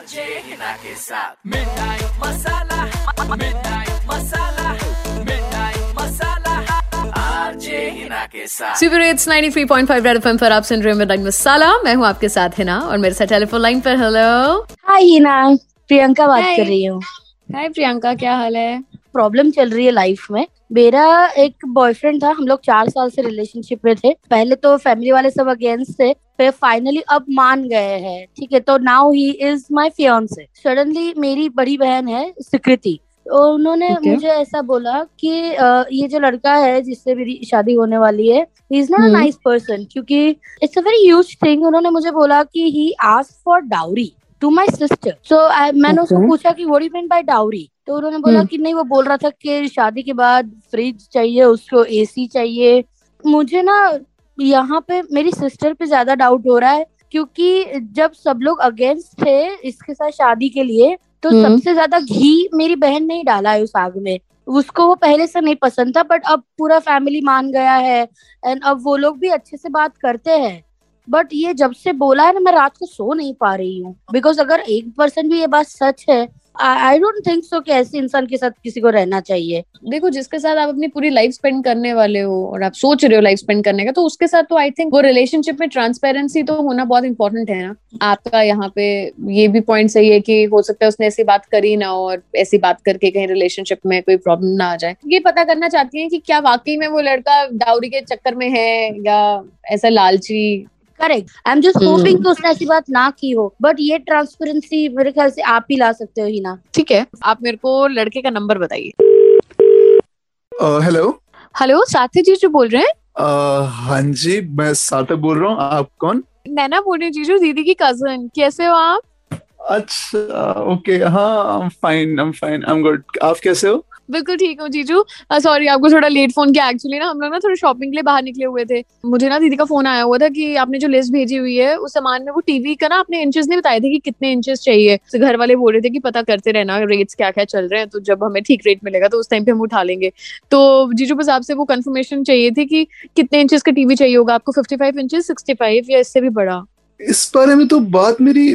RJ Hina के साथ मिठाई मसाला मिठाई मसाला मिठाई मसाला आरजे हिना के साथ सुपर इट्स 93.5 रेड एफएम पर आप सुन रहे हैं मिठाई मसाला मैं हूँ आपके साथ हिना और मेरे साथ टेलीफोन लाइन पर। Hello hi Hina. प्रियंका बात कर रही हूँ। हाय प्रियंका क्या हाल है? प्रॉब्लम चल रही है लाइफ में। मेरा एक बॉयफ्रेंड था हम लोग चार साल से रिलेशनशिप में थे। पहले तो फैमिली वाले सब अगेंस्ट थे फिर फाइनली अब मान गए हैं। ठीक है तो now he is my fiance suddenly मेरी बड़ी बहन है सुकृति तो उन्होंने Okay. मुझे ऐसा बोला कि ये जो लड़का है जिससे मेरी शादी होने वाली है इज़ नॉट। नाइस पर्सन क्योंकि it's a very huge thing उन्होंने मुझे बोला कि he ask for dowry to my sister so मैंने उसको पूछा कि what you mean by dowry तो उन्होंने बोला हम्म। कि नहीं वो बोल रहा था कि शादी के बाद फ्रिज चाहिए उसको एसी चाहिए मुझे ना यहाँ पे मेरी सिस्टर पे ज़्यादा डाउट हो रहा है क्योंकि जब सब लोग अगेंस्ट थे इसके साथ शादी के लिए तो हम्म। सबसे ज़्यादा घी मेरी बहन ने ही डाला है उस आग में उसको वो पहले से नहीं पसंद था बट अब पूरा फैमिली मान गया है एंड अब वो लोग भी अच्छे से बात करते हैं बट ये जब से बोला है ना मैं रात को सो नहीं पा रही हूँ बिकॉज़ अगर एक परसेंट भी ये बात सच है आई डोंट थिंक सो कि ऐसे इंसान के साथ किसी को रहना चाहिए। देखो, जिसके साथ आप अपनी पूरी लाइफ स्पेंड करने वाले हो और आप सोच रहे हो लाइफ स्पेंड करने का तो उसके साथ तो आई थिंक वो रिलेशनशिप में ट्रांसपेरेंसी तो होना बहुत इंपॉर्टेंट है ना। आपका यहाँ पे ये भी पॉइंट सही है कि हो सकता है उसने ऐसी बात करी ना और ऐसी बात करके कहीं रिलेशनशिप में कोई प्रॉब्लम ना आ जाए। ये पता करना चाहती है कि क्या वाकई में वो लड़का डाउरी के चक्कर में है या ऐसा लालची correct I am just. Hoping कि उसने ऐसी बात ना की हो बट ये ट्रांसपेरेंसी मेरे ख्याल से आप ही ला सकते हो ही ना ठीक है आप मेरे को लड़के का नंबर बताइए। हेलो हेलो साथी जी जो बोल रहे हैं? uh, हाँ जी मैं सार्थक बोल रहा हूँ आप कौन? नैना बोल रही जीजू दीदी की कज़न कैसे हो आप? अच्छा ओके हाँ I am fine I am fine I am good आप कैसे हो? बिल्कुल ठीक हूँ, जीजू। सॉरी आपको थोड़ा लेट फ़ोन किया। एक्चुअली ना, हम लोग ना थोड़ा शॉपिंग के लिए बाहर निकले हुए थे। मुझे ना दीदी का फ़ोन आया हुआ था कि आपने जो लिस्ट भेजी हुई है, उस सामान में वो टीवी का ना आपने इंचेस नहीं बताए थे कि कितने इंचेस चाहिए। तो घर वाले बोल रहे थे कि पता करते रहना रेट्स क्या क्या चल रहे हैं तो जब हमें ठीक रेट मिलेगा तो उस टाइम पे हम उठा लेंगे। तो जीजू, बस आपसे वो कंफर्मेशन चाहिए थी कि कितने इंचेस का टीवी चाहिए होगा आपको fifty five inches sixty five या इससे भी बड़ा? इस बारे में तो बात मेरी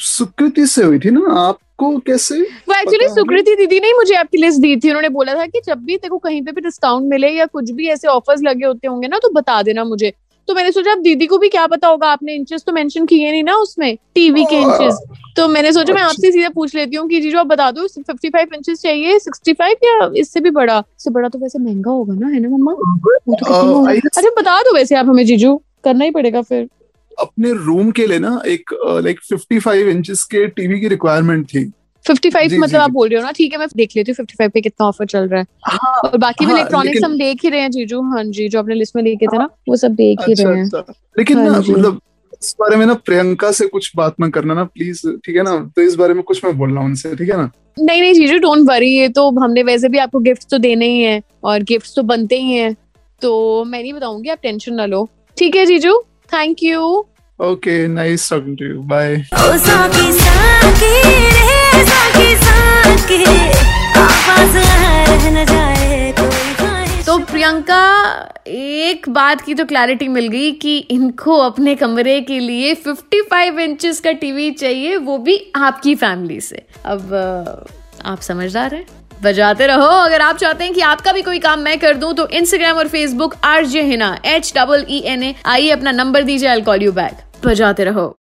सुकृति से हुई थी ना। आपको कैसे? वो एक्चुअली सुकृति दीदी ने मुझे आपकी लिस्ट दी थी। उन्होंने बोला था कि जब भी तेको कहीं पे भी डिस्काउंट मिले या कुछ भी ऐसे ऑफर्स लगे होते होंगे ना तो बता देना मुझे। तो मैंने सोचा अब दीदी को भी क्या पता होगा? आपने इंचेस तो मेंशन किए नहीं ना उसमें टीवी के इंचेस तो मैंने सोचा अच्छा। मैं। आपसे सीधा पूछ लेती हूँ कि जीजू आप बता दो फिफ्टी फाइव इंचेस चाहिए सिक्सटी फाइव या इससे भी बड़ा? इससे बड़ा तो वैसे महँगा होगा ना है ना मम्मा? तो? अच्छा बता दो वैसे आप हमें जीजू। करना ही पड़ेगा फिर। अपने रूम के लिए ना एक लाइक 55 इंचेस के टीवी की रिक्वायरमेंट थी। फिफ्टी फाइव जी, मतलब जी, आप बोल रहे हो ना ठीक है मैं देख लेती हूँ फिफ्टी फाइव पे कितना ऑफ़र चल रहा है। हाँ और बाकी भी हाँ, इलेक्ट्रॉनिक्स हम देख ही रहे हैं जीजू। हाँ जी जो आपने लिस्ट में लिखे थे ना वो सब देख ही अच्छा रहे हैं। अच्छा। लेकिन हाँ ना मतलब इस बारे में ना प्रियंका से कुछ बात ना करना ना प्लीज़ ठीक है ना? तो इस बारे में कुछ मैं बोल रहा हूँ उनसे ठीक है ना? नहीं नहीं जीजू डोंट वरी ये तो हमने वैसे भी आपको गिफ्ट तो देने ही है और गिफ्ट तो बनते ही हैं। तो मैं नहीं बताऊँगी आप टेंशन ना लो। ठीक है जीजू? Thank you okay nice talking to you bye तो प्रियंका एक बात की तो क्लैरिटी मिल गई कि इनको अपने कमरे के लिए 55 इंचेस का टीवी चाहिए वो भी आपकी फैमिली से। अब आप समझदार हैं? बजाते रहो। अगर आप चाहते हैं कि आपका भी कोई काम मैं कर दूँ तो इंस्टाग्राम और Facebook R J Heena H double E N A आइए अपना नंबर दीजिए आई कॉल यू बैक बजाते रहो।